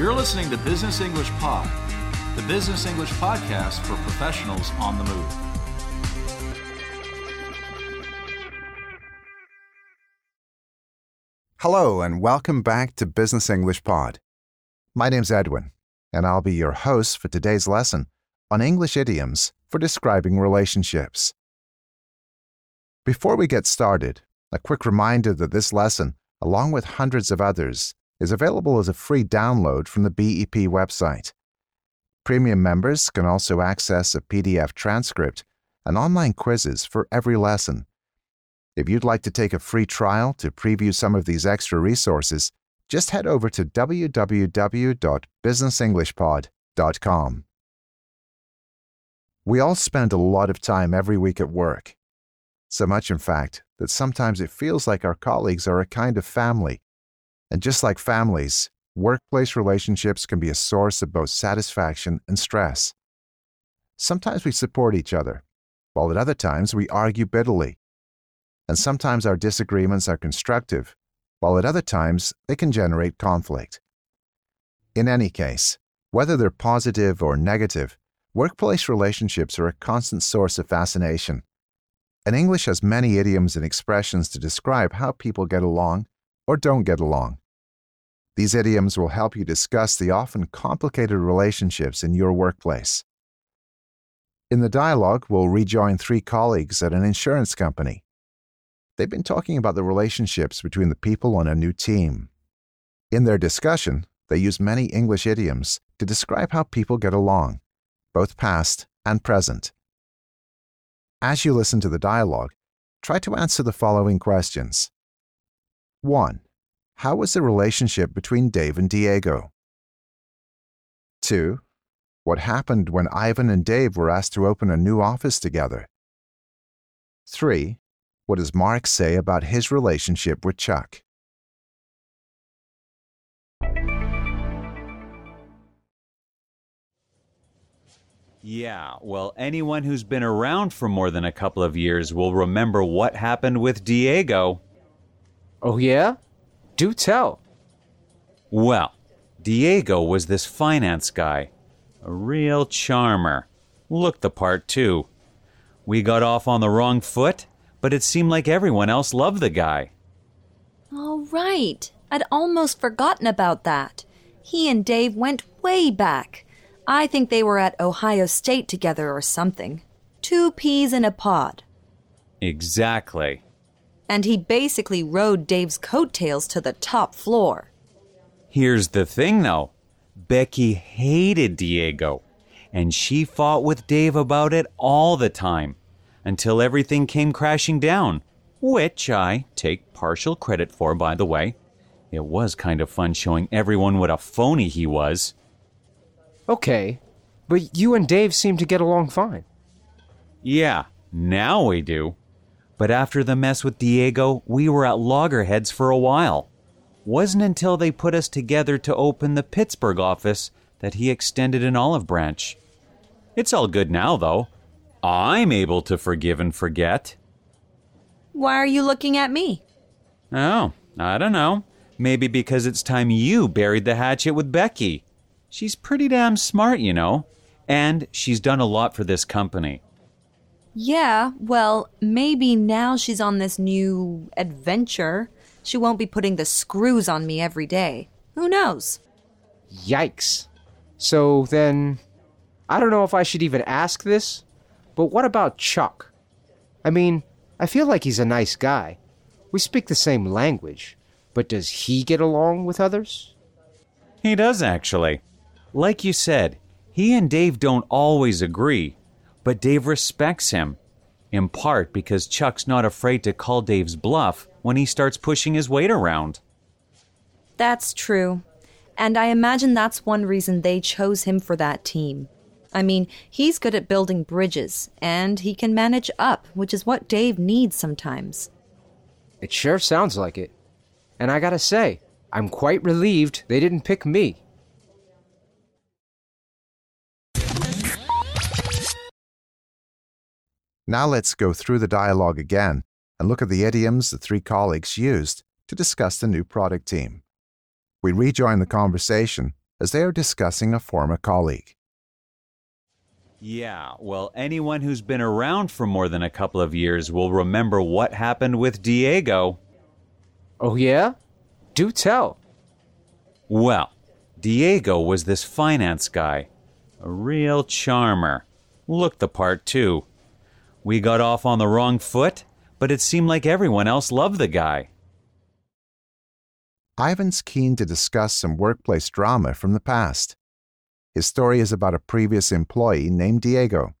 You're listening to Business English Pod, the business English podcast for professionals on the move. Hello, and welcome back to Business English Pod. My name's Edwin, and I'll be your host for today's lesson on English idioms for describing relationships. Before we get started, a quick reminder that this lesson, along with hundreds of others, is available as a free download from the BEP website. Premium members can also access a PDF transcript and online quizzes for every lesson. If you'd like to take a free trial to preview some of these extra resources, just head over to www.businessenglishpod.com. We all spend a lot of time every week at work. So much, in fact, that sometimes it feels like our colleagues are a kind of family and just like families, workplace relationships can be a source of both satisfaction and stress. Sometimes we support each other, while at other times we argue bitterly. And sometimes our disagreements are constructive, while at other times they can generate conflict. In any case, whether they're positive or negative, workplace relationships are a constant source of fascination. And English has many idioms and expressions to describe how people get along or don't get along. These idioms will help you discuss the often complicated relationships in your workplace. In the dialogue, we'll rejoin three colleagues at an insurance company. They've been talking about the relationships between the people on a new team. In their discussion, they use many English idioms to describe how people get along, both past and present. As you listen to the dialogue, try to answer the following questions 1. How was the relationship between Dave and Diego? 2. What happened when Ivan and Dave were asked to open a new office together? 3. What does Mark say about his relationship with Chuck? Yeah, well, anyone who's been around for more than a couple of years will remember what happened with Diego. Oh, yeah? Do tell. Well, Diego was this finance guy. A real charmer. Looked the part, too. We got off on the wrong foot, but it seemed like everyone else loved the guy. All right. I'd almost forgotten about that. He and Dave went way back. I think they were at Ohio State together or something. Two peas in a pod. Exactly and he basically rode Dave's coattails to the top floor. Here's the thing, though Becky hated Diego, and she fought with Dave about it all the time until everything came crashing down, which I take partial credit for, by the way. It was kind of fun showing everyone what a phony he was. Okay, but you and Dave seem to get along fine. Yeah, now we do. But after the mess with Diego, we were at loggerheads for a while. Wasn't until they put us together to open the Pittsburgh office that he extended an olive branch. It's all good now, though. I'm able to forgive and forget. Why are you looking at me? Oh, I don't know. Maybe because it's time you buried the hatchet with Becky. She's pretty damn smart, you know. And she's done a lot for this company. Yeah, well, maybe now she's on this new adventure. She won't be putting the screws on me every day. Who knows? Yikes. So then, I don't know if I should even ask this, but what about Chuck? I mean, I feel like he's a nice guy. We speak the same language, but does he get along with others? He does, actually. Like you said, he and Dave don't always agree, but Dave respects him, in part because Chuck's not afraid to call Dave's bluff when he starts pushing his weight around. That's true. And I imagine that's one reason they chose him for that team. I mean, he's good at building bridges, and he can manage up, which is what Dave needs sometimes. It sure sounds like it. And I gotta say, I'm quite relieved they didn't pick me. Now let's go through the dialogue again and look at the idioms the three colleagues used to discuss the new product team. We rejoin the conversation as they are discussing a former colleague. Yeah, well, anyone who's been around for more than a couple of years will remember what happened with Diego. Oh, yeah? Do tell. Well, Diego was this finance guy. A real charmer. Looked the part, too. We got off on the wrong foot, but it seemed like everyone else loved the guy. Ivan's keen to discuss some workplace drama from the past. His story is about a previous employee named Diego.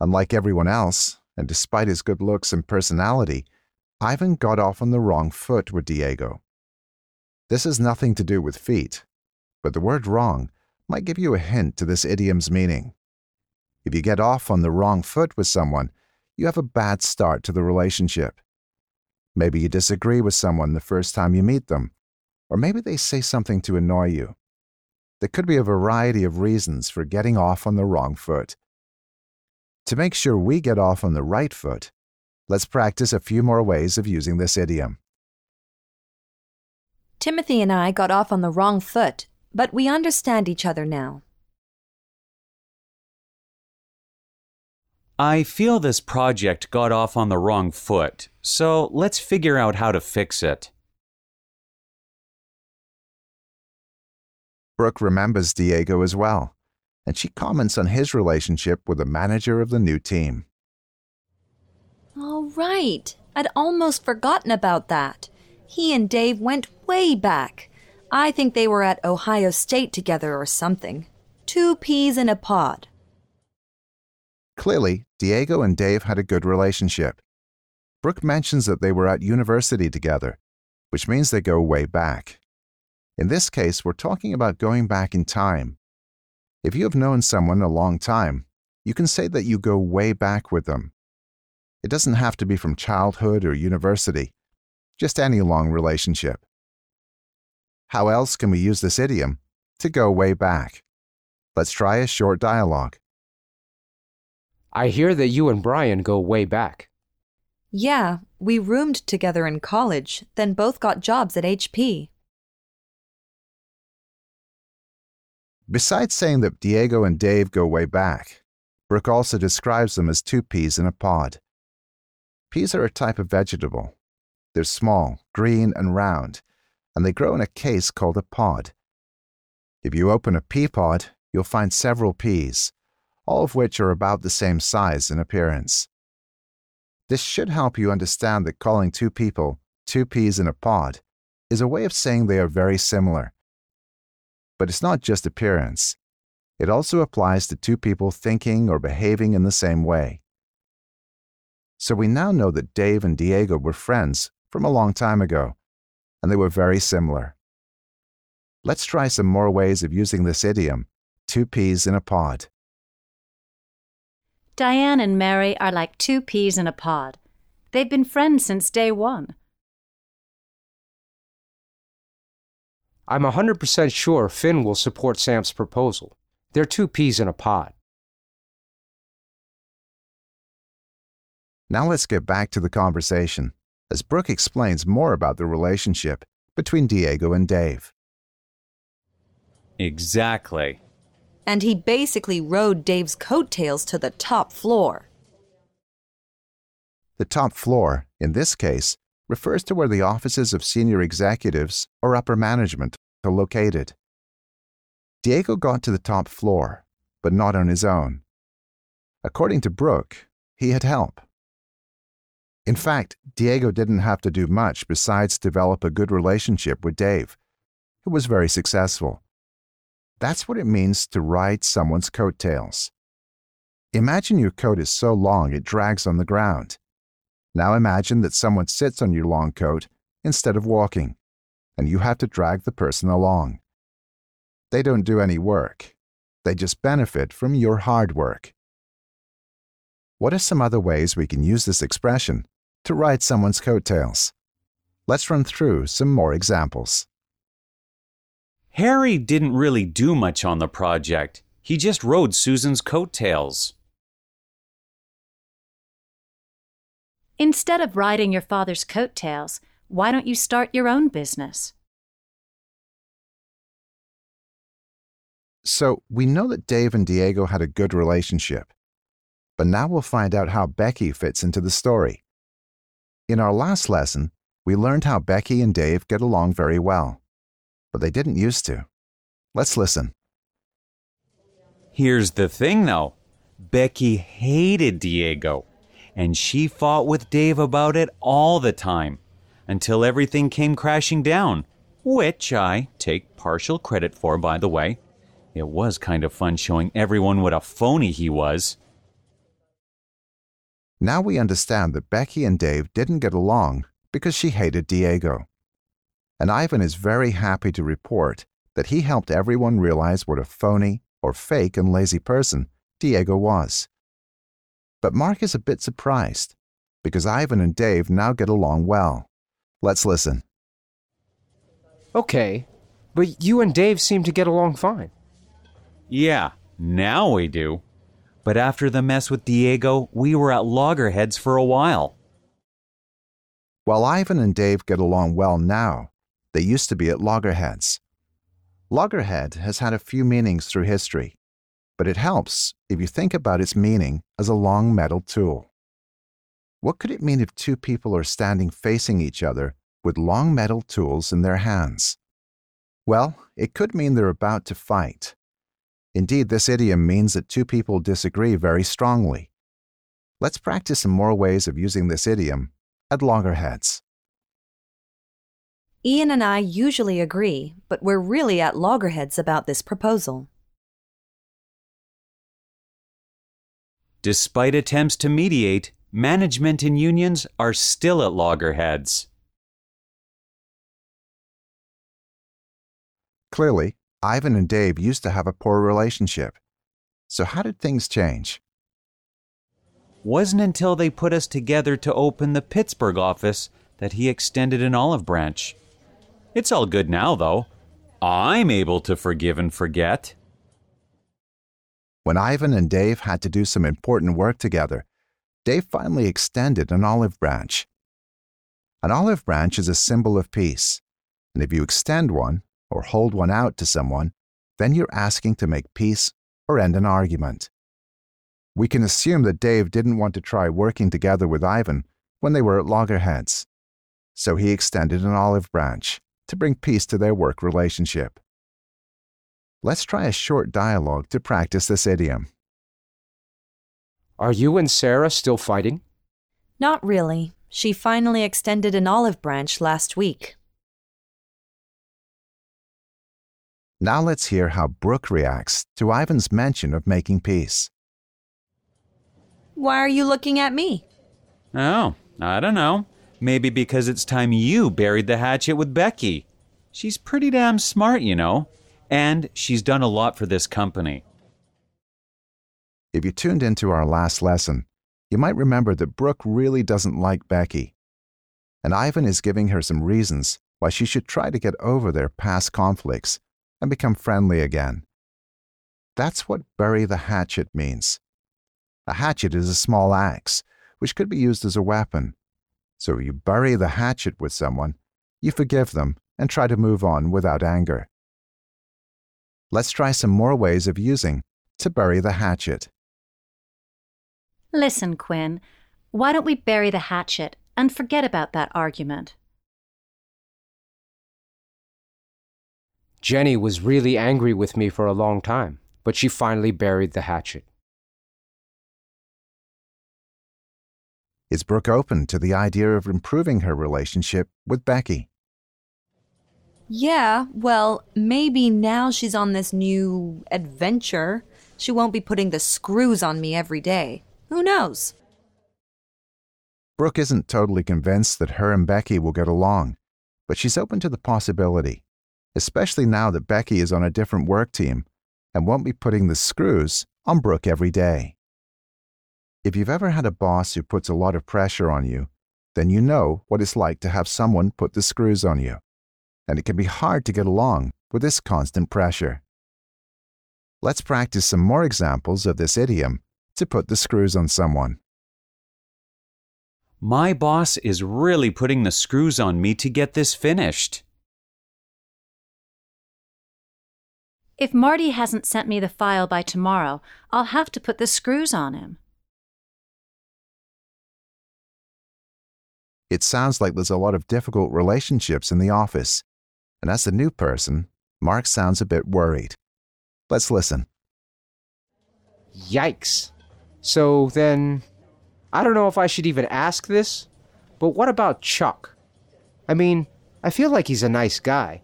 Unlike everyone else, and despite his good looks and personality, Ivan got off on the wrong foot with Diego. This has nothing to do with feet, but the word wrong might give you a hint to this idiom's meaning. If you get off on the wrong foot with someone, you have a bad start to the relationship. Maybe you disagree with someone the first time you meet them, or maybe they say something to annoy you. There could be a variety of reasons for getting off on the wrong foot. To make sure we get off on the right foot, let's practice a few more ways of using this idiom. Timothy and I got off on the wrong foot, but we understand each other now. I feel this project got off on the wrong foot, so let's figure out how to fix it. Brooke remembers Diego as well, and she comments on his relationship with the manager of the new team. All right. I'd almost forgotten about that. He and Dave went way back. I think they were at Ohio State together or something. Two peas in a pod. Clearly, Diego and Dave had a good relationship. Brooke mentions that they were at university together, which means they go way back. In this case, we're talking about going back in time. If you have known someone a long time, you can say that you go way back with them. It doesn't have to be from childhood or university, just any long relationship. How else can we use this idiom to go way back? Let's try a short dialogue. I hear that you and Brian go way back. Yeah, we roomed together in college, then both got jobs at HP. Besides saying that Diego and Dave go way back, Brooke also describes them as two peas in a pod. Peas are a type of vegetable. They're small, green, and round, and they grow in a case called a pod. If you open a pea pod, you'll find several peas, all of which are about the same size in appearance. This should help you understand that calling two people two peas in a pod is a way of saying they are very similar. But it's not just appearance. It also applies to two people thinking or behaving in the same way. So we now know that Dave and Diego were friends from a long time ago, and they were very similar. Let's try some more ways of using this idiom two peas in a pod. Diane and Mary are like two peas in a pod. They've been friends since day one. I'm 100% sure Finn will support Sam's proposal. They're two peas in a pod. Now let's get back to the conversation as Brooke explains more about the relationship between Diego and Dave. Exactly. And he basically rode Dave's coattails to the top floor. The top floor, in this case, refers to where the offices of senior executives or upper management are located. Diego got to the top floor, but not on his own. According to Brooke, he had help. In fact, Diego didn't have to do much besides develop a good relationship with Dave, who was very successful. That's what it means to ride someone's coattails. Imagine your coat is so long it drags on the ground. Now imagine that someone sits on your long coat instead of walking, and you have to drag the person along. They don't do any work, they just benefit from your hard work. What are some other ways we can use this expression to ride someone's coattails? Let's run through some more examples. Harry didn't really do much on the project. He just rode Susan's coattails. Instead of riding your father's coattails, why don't you start your own business? So we know that Dave and Diego had a good relationship. But now we'll find out how Becky fits into the story. In our last lesson, we learned how Becky and Dave get along very well. But they didn't used to. Let's listen. Here's the thing, though Becky hated Diego, and she fought with Dave about it all the time until everything came crashing down, which I take partial credit for, by the way. It was kind of fun showing everyone what a phony he was. Now we understand that Becky and Dave didn't get along because she hated Diego. And Ivan is very happy to report that he helped everyone realize what a phony or fake and lazy person Diego was. But Mark is a bit surprised because Ivan and Dave now get along well. Let's listen. Okay, but you and Dave seem to get along fine. Yeah, now we do. But after the mess with Diego, we were at loggerheads for a while. While Ivan and Dave get along well now, they used to be at loggerheads. Loggerhead has had a few meanings through history, but it helps if you think about its meaning as a long metal tool. What could it mean if two people are standing facing each other with long metal tools in their hands? Well, it could mean they're about to fight. Indeed, this idiom means that two people disagree very strongly. Let's practice some more ways of using this idiom at loggerheads. Ian and I usually agree, but we're really at loggerheads about this proposal. Despite attempts to mediate, management and unions are still at loggerheads. Clearly, Ivan and Dave used to have a poor relationship. So, how did things change? Wasn't until they put us together to open the Pittsburgh office that he extended an olive branch. It's all good now, though. I'm able to forgive and forget. When Ivan and Dave had to do some important work together, Dave finally extended an olive branch. An olive branch is a symbol of peace, and if you extend one or hold one out to someone, then you're asking to make peace or end an argument. We can assume that Dave didn't want to try working together with Ivan when they were at loggerheads, so he extended an olive branch to bring peace to their work relationship. Let's try a short dialogue to practice this idiom. Are you and Sarah still fighting? Not really. She finally extended an olive branch last week. Now let's hear how Brooke reacts to Ivan's mention of making peace. Why are you looking at me? Oh, I don't know. Maybe because it's time you buried the hatchet with Becky. She's pretty damn smart, you know, and she's done a lot for this company. If you tuned into our last lesson, you might remember that Brooke really doesn't like Becky. And Ivan is giving her some reasons why she should try to get over their past conflicts and become friendly again. That's what bury the hatchet means. A hatchet is a small axe, which could be used as a weapon. So if you bury the hatchet with someone, you forgive them and try to move on without anger. Let's try some more ways of using to bury the hatchet. Listen, Quinn, why don't we bury the hatchet and forget about that argument? Jenny was really angry with me for a long time, but she finally buried the hatchet. Is Brooke open to the idea of improving her relationship with Becky? Yeah, well, maybe now she's on this new adventure. She won't be putting the screws on me every day. Who knows? Brooke isn't totally convinced that her and Becky will get along, but she's open to the possibility, especially now that Becky is on a different work team and won't be putting the screws on Brooke every day. If you've ever had a boss who puts a lot of pressure on you, then you know what it's like to have someone put the screws on you, and it can be hard to get along with this constant pressure. Let's practice some more examples of this idiom to put the screws on someone. My boss is really putting the screws on me to get this finished. If Marty hasn't sent me the file by tomorrow, I'll have to put the screws on him. It sounds like there's a lot of difficult relationships in the office. And as the new person, Mark sounds a bit worried. Let's listen. Yikes. So then, I don't know if I should even ask this, but what about Chuck? I mean, I feel like he's a nice guy.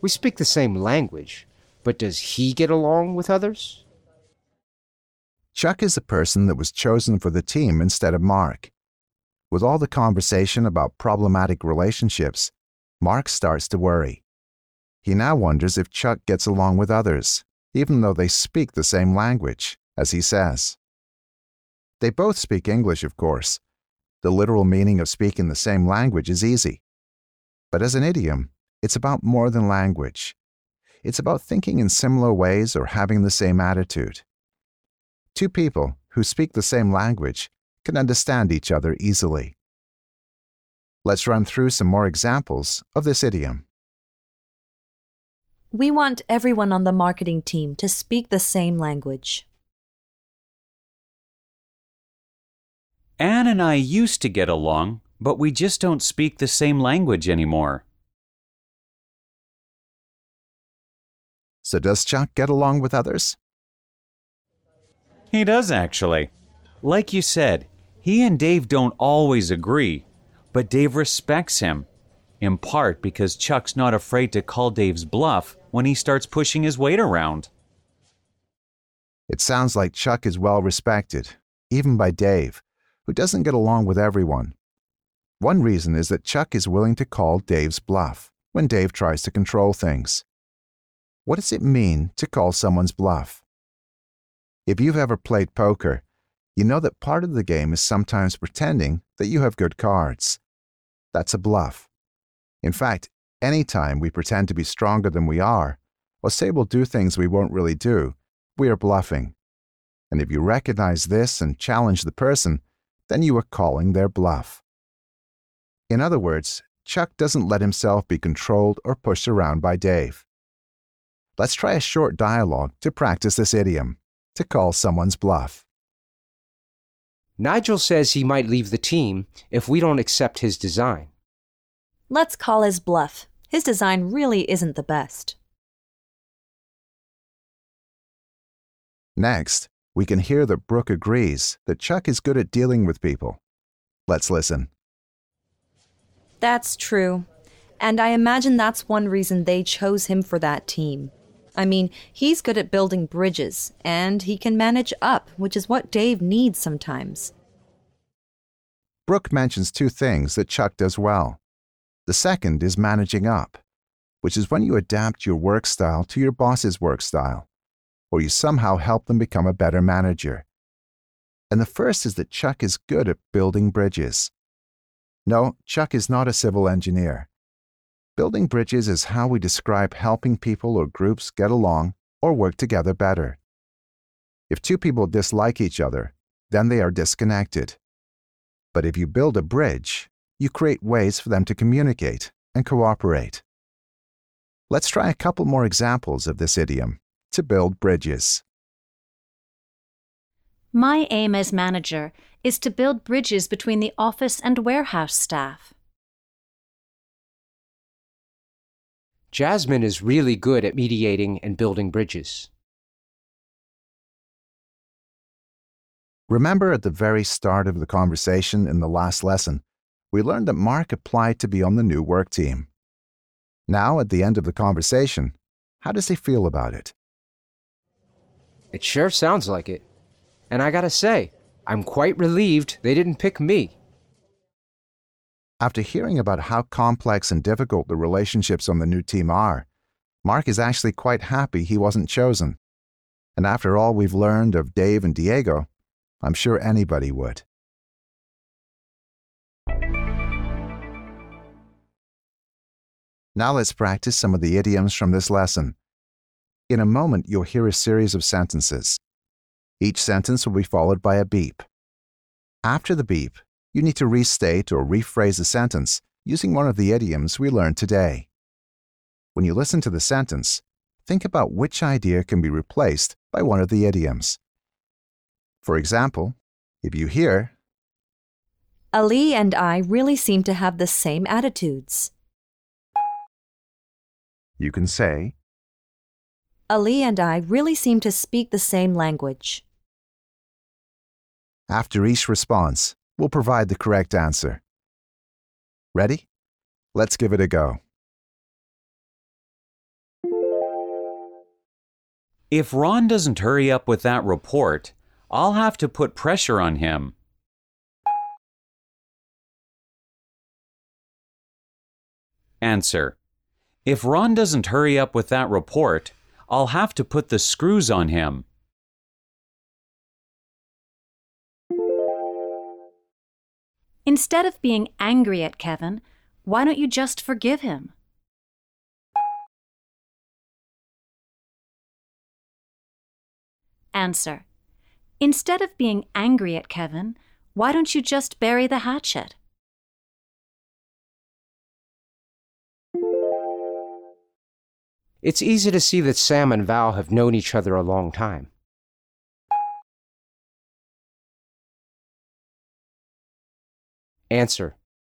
We speak the same language, but does he get along with others? Chuck is the person that was chosen for the team instead of Mark. With all the conversation about problematic relationships, Mark starts to worry. He now wonders if Chuck gets along with others, even though they speak the same language, as he says. They both speak English, of course. The literal meaning of speaking the same language is easy. But as an idiom, it's about more than language. It's about thinking in similar ways or having the same attitude. Two people who speak the same language can understand each other easily. Let's run through some more examples of this idiom. We want everyone on the marketing team to speak the same language. Anne and I used to get along, but we just don't speak the same language anymore. So, does Chuck get along with others? He does, actually. Like you said, he and Dave don't always agree, but Dave respects him, in part because Chuck's not afraid to call Dave's bluff when he starts pushing his weight around. It sounds like Chuck is well respected, even by Dave, who doesn't get along with everyone. One reason is that Chuck is willing to call Dave's bluff when Dave tries to control things. What does it mean to call someone's bluff? If you've ever played poker, you know that part of the game is sometimes pretending that you have good cards. That's a bluff. In fact, any time we pretend to be stronger than we are, or say we'll do things we won't really do, we are bluffing. And if you recognize this and challenge the person, then you are calling their bluff. In other words, Chuck doesn't let himself be controlled or pushed around by Dave. Let's try a short dialogue to practice this idiom to call someone's bluff. Nigel says he might leave the team if we don't accept his design. Let's call his bluff. His design really isn't the best. Next, we can hear that Brooke agrees that Chuck is good at dealing with people. Let's listen. That's true. And I imagine that's one reason they chose him for that team. I mean, he's good at building bridges, and he can manage up, which is what Dave needs sometimes. Brooke mentions two things that Chuck does well. The second is managing up, which is when you adapt your work style to your boss's work style, or you somehow help them become a better manager. And the first is that Chuck is good at building bridges. No, Chuck is not a civil engineer. Building bridges is how we describe helping people or groups get along or work together better. If two people dislike each other, then they are disconnected. But if you build a bridge, you create ways for them to communicate and cooperate. Let's try a couple more examples of this idiom to build bridges. My aim as manager is to build bridges between the office and warehouse staff. Jasmine is really good at mediating and building bridges. Remember at the very start of the conversation in the last lesson, we learned that Mark applied to be on the new work team. Now, at the end of the conversation, how does he feel about it? It sure sounds like it. And I gotta say, I'm quite relieved they didn't pick me. After hearing about how complex and difficult the relationships on the new team are, Mark is actually quite happy he wasn't chosen. And after all we've learned of Dave and Diego, I'm sure anybody would. Now let's practice some of the idioms from this lesson. In a moment, you'll hear a series of sentences. Each sentence will be followed by a beep. After the beep, you need to restate or rephrase the sentence using one of the idioms we learned today. When you listen to the sentence, think about which idea can be replaced by one of the idioms. For example, if you hear, Ali and I really seem to have the same attitudes. you can say, Ali and I really seem to speak the same language. After each response, we'll provide the correct answer. Ready? Let's give it a go. If Ron doesn't hurry up with that report, I'll have to put pressure on him. Answer. If Ron doesn't hurry up with that report, I'll have to put the screws on him. Instead of being angry at Kevin, why don't you just forgive him? Answer. Instead of being angry at Kevin, why don't you just bury the hatchet? It's easy to see that Sam and Val have known each other a long time. Answer.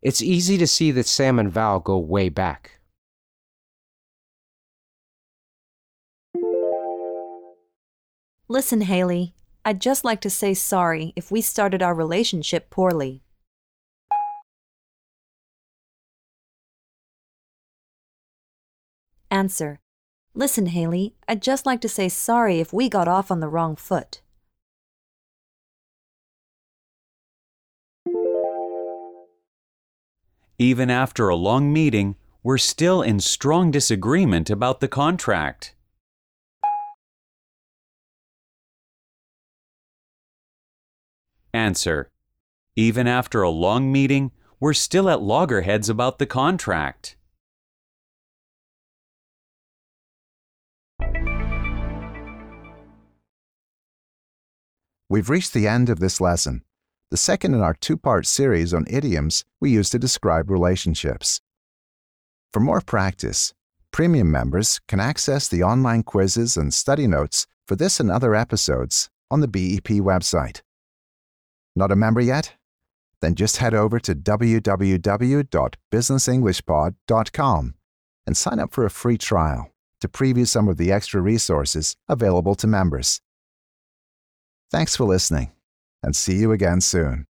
It's easy to see that Sam and Val go way back. Listen, Haley, I'd just like to say sorry if we started our relationship poorly. Answer. Listen, Haley, I'd just like to say sorry if we got off on the wrong foot. Even after a long meeting, we're still in strong disagreement about the contract. Answer. Even after a long meeting, we're still at loggerheads about the contract. We've reached the end of this lesson, the second in our two part series on idioms we use to describe relationships. For more practice, premium members can access the online quizzes and study notes for this and other episodes on the BEP website. Not a member yet? Then just head over to www.businessenglishpod.com and sign up for a free trial to preview some of the extra resources available to members. Thanks for listening, and see you again soon.